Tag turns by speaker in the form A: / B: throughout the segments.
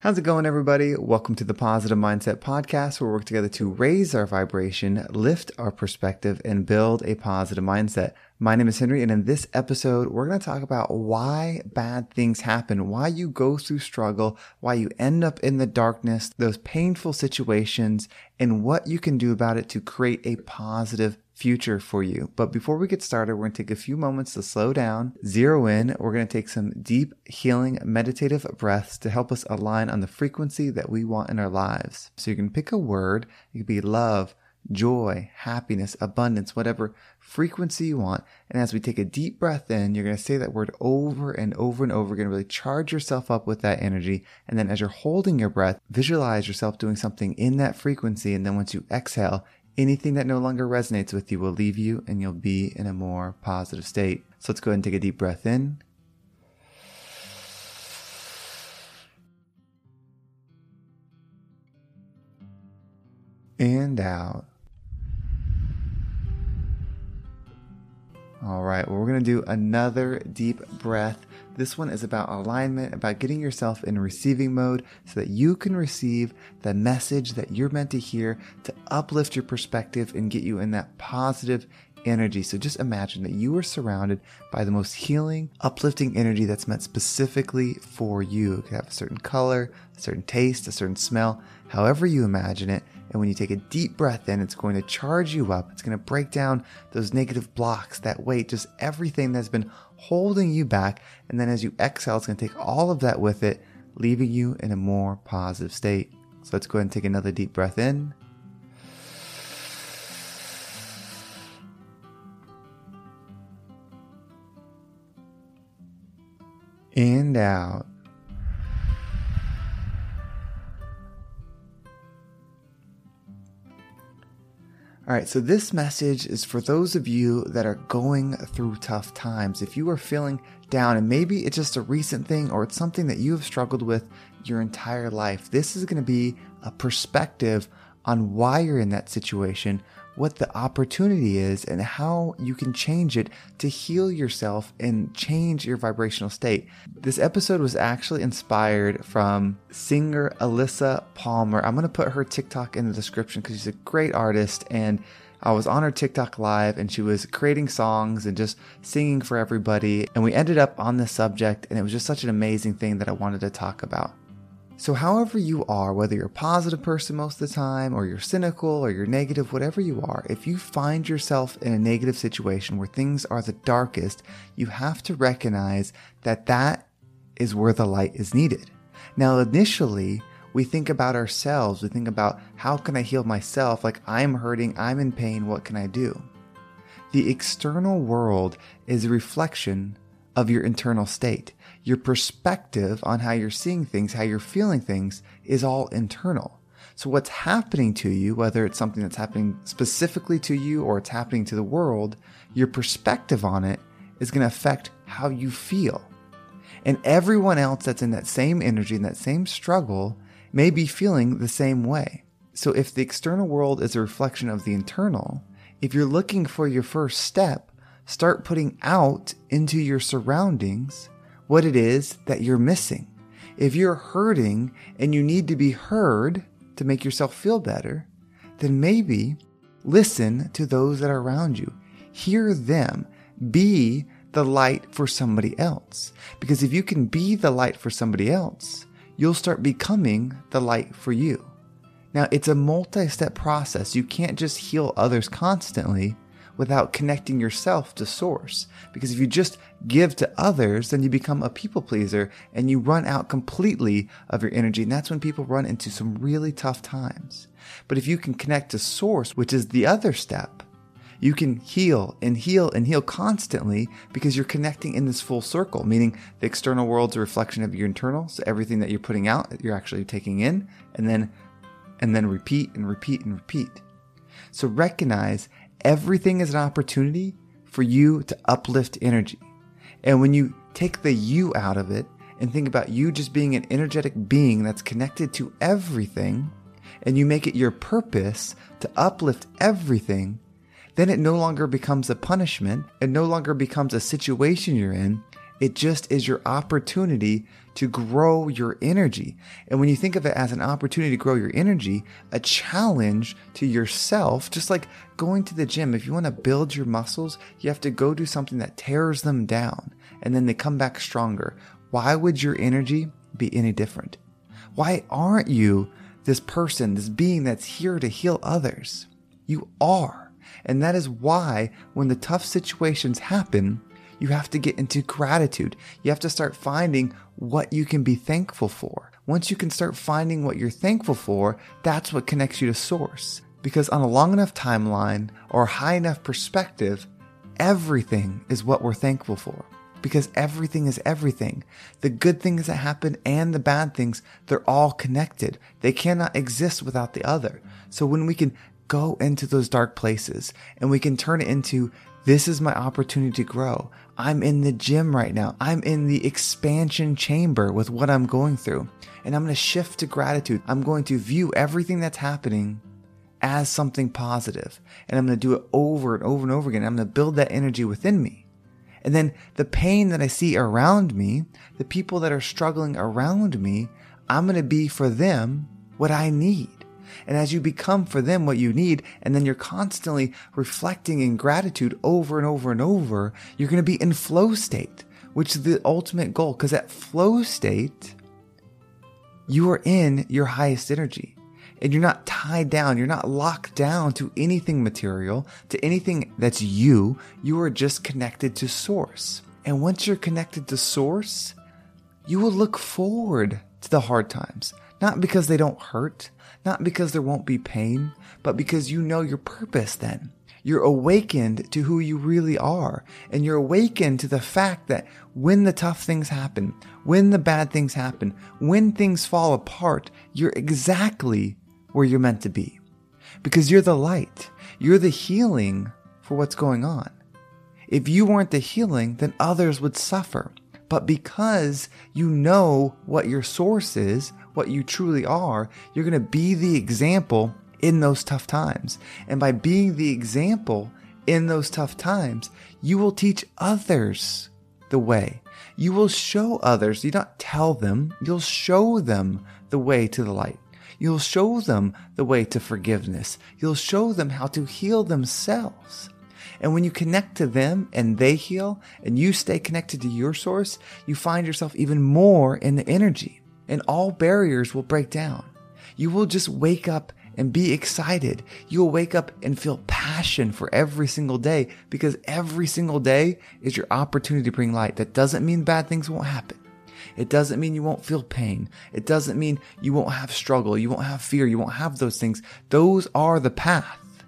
A: How's it going, everybody? Welcome to the Positive Mindset Podcast, where we work together to raise our vibration, lift our perspective, and build a positive mindset. My name is Henry, and in this episode, we're going to talk about why bad things happen, why you go through struggle, why you end up in the darkness, those painful situations, and what you can do about it to create a positive future for you. But before we get started, we're going to take a few moments to slow down, zero in. We're going to take some deep, healing, meditative breaths to help us align on the frequency that we want in our lives. So you can pick a word, it could be love, joy, happiness, abundance, whatever frequency you want. And as we take a deep breath in, you're going to say that word over and over and over again, really charge yourself up with that energy. And then as you're holding your breath, visualize yourself doing something in that frequency. And then once you exhale, Anything that no longer resonates with you will leave you and you'll be in a more positive state. So let's go ahead and take a deep breath in. And out. All right, well, we're going to do another deep breath. This one is about alignment, about getting yourself in receiving mode so that you can receive the message that you're meant to hear to uplift your perspective and get you in that positive energy. So just imagine that you are surrounded by the most healing, uplifting energy that's meant specifically for you. It could have a certain color, a certain taste, a certain smell, however you imagine it. And when you take a deep breath in, it's going to charge you up. It's going to break down those negative blocks, that weight, just everything that's been holding you back. And then as you exhale, it's going to take all of that with it, leaving you in a more positive state. So let's go ahead and take another deep breath in. Out. All right, so this message is for those of you that are going through tough times. If you are feeling down, and maybe it's just a recent thing or it's something that you have struggled with your entire life, this is going to be a perspective on why you're in that situation, what the opportunity is, and how you can change it to heal yourself and change your vibrational state. This episode was actually inspired from singer Alyssa Palmer. I'm going to put her TikTok in the description because she's a great artist and I was on her TikTok live and she was creating songs and just singing for everybody. And we ended up on this subject, and it was just such an amazing thing that I wanted to talk about. So, however you are, whether you're a positive person most of the time, or you're cynical, or you're negative, whatever you are, if you find yourself in a negative situation where things are the darkest, you have to recognize that that is where the light is needed. Now, initially, we think about ourselves. We think about how can I heal myself? Like I'm hurting, I'm in pain, what can I do? The external world is a reflection of your internal state your perspective on how you're seeing things, how you're feeling things is all internal. So what's happening to you, whether it's something that's happening specifically to you or it's happening to the world, your perspective on it is going to affect how you feel. And everyone else that's in that same energy and that same struggle may be feeling the same way. So if the external world is a reflection of the internal, if you're looking for your first step, start putting out into your surroundings what it is that you're missing. If you're hurting and you need to be heard to make yourself feel better, then maybe listen to those that are around you. Hear them. Be the light for somebody else. Because if you can be the light for somebody else, you'll start becoming the light for you. Now, it's a multi step process. You can't just heal others constantly without connecting yourself to source. Because if you just give to others, then you become a people pleaser and you run out completely of your energy. And that's when people run into some really tough times. But if you can connect to source, which is the other step, you can heal and heal and heal constantly because you're connecting in this full circle, meaning the external world's a reflection of your internal. So everything that you're putting out, you're actually taking in. And then and then repeat and repeat and repeat. So recognize everything is an opportunity for you to uplift energy. And when you take the you out of it and think about you just being an energetic being that's connected to everything, and you make it your purpose to uplift everything, then it no longer becomes a punishment. It no longer becomes a situation you're in. It just is your opportunity to grow your energy. And when you think of it as an opportunity to grow your energy, a challenge to yourself, just like going to the gym, if you want to build your muscles, you have to go do something that tears them down and then they come back stronger. Why would your energy be any different? Why aren't you this person, this being that's here to heal others? You are. And that is why when the tough situations happen, you have to get into gratitude. You have to start finding what you can be thankful for. Once you can start finding what you're thankful for, that's what connects you to source. Because on a long enough timeline or high enough perspective, everything is what we're thankful for. Because everything is everything. The good things that happen and the bad things, they're all connected. They cannot exist without the other. So when we can go into those dark places and we can turn it into this is my opportunity to grow. I'm in the gym right now. I'm in the expansion chamber with what I'm going through. And I'm going to shift to gratitude. I'm going to view everything that's happening as something positive. And I'm going to do it over and over and over again. I'm going to build that energy within me. And then the pain that I see around me, the people that are struggling around me, I'm going to be for them what I need. And as you become for them what you need, and then you're constantly reflecting in gratitude over and over and over, you're going to be in flow state, which is the ultimate goal. Because at flow state, you are in your highest energy and you're not tied down. You're not locked down to anything material, to anything that's you. You are just connected to source. And once you're connected to source, you will look forward to the hard times, not because they don't hurt, not because there won't be pain, but because you know your purpose then. You're awakened to who you really are. And you're awakened to the fact that when the tough things happen, when the bad things happen, when things fall apart, you're exactly where you're meant to be. Because you're the light. You're the healing for what's going on. If you weren't the healing, then others would suffer. But because you know what your source is, what you truly are, you're going to be the example in those tough times. And by being the example in those tough times, you will teach others the way. You will show others, you not tell them, you'll show them the way to the light. You'll show them the way to forgiveness. You'll show them how to heal themselves. And when you connect to them and they heal and you stay connected to your source, you find yourself even more in the energy and all barriers will break down. You will just wake up and be excited. You will wake up and feel passion for every single day because every single day is your opportunity to bring light. That doesn't mean bad things won't happen. It doesn't mean you won't feel pain. It doesn't mean you won't have struggle. You won't have fear. You won't have those things. Those are the path.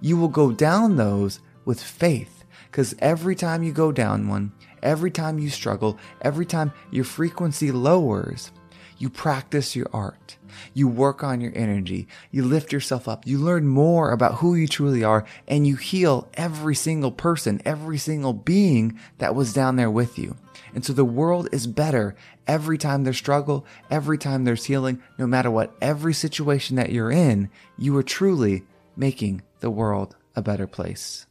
A: You will go down those with faith because every time you go down one, every time you struggle, every time your frequency lowers, you practice your art. You work on your energy. You lift yourself up. You learn more about who you truly are and you heal every single person, every single being that was down there with you. And so the world is better every time there's struggle, every time there's healing, no matter what, every situation that you're in, you are truly making the world a better place.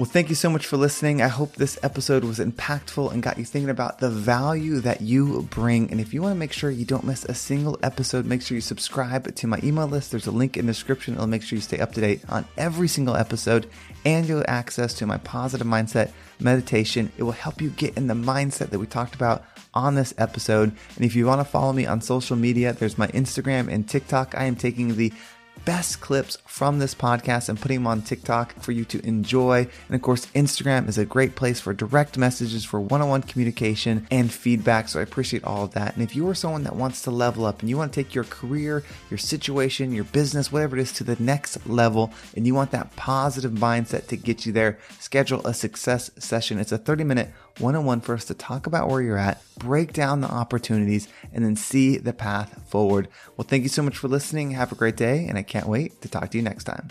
A: Well, thank you so much for listening. I hope this episode was impactful and got you thinking about the value that you bring. And if you want to make sure you don't miss a single episode, make sure you subscribe to my email list. There's a link in the description. It'll make sure you stay up to date on every single episode and you'll access to my positive mindset meditation. It will help you get in the mindset that we talked about on this episode. And if you want to follow me on social media, there's my Instagram and TikTok. I am taking the best clips from this podcast and putting them on TikTok for you to enjoy. And of course, Instagram is a great place for direct messages for one on one communication and feedback. So I appreciate all of that. And if you are someone that wants to level up and you want to take your career, your situation, your business, whatever it is to the next level, and you want that positive mindset to get you there, schedule a success session. It's a 30 minute one on one for us to talk about where you're at, break down the opportunities, and then see the path forward. Well, thank you so much for listening. Have a great day, and I can't wait to talk to you next time.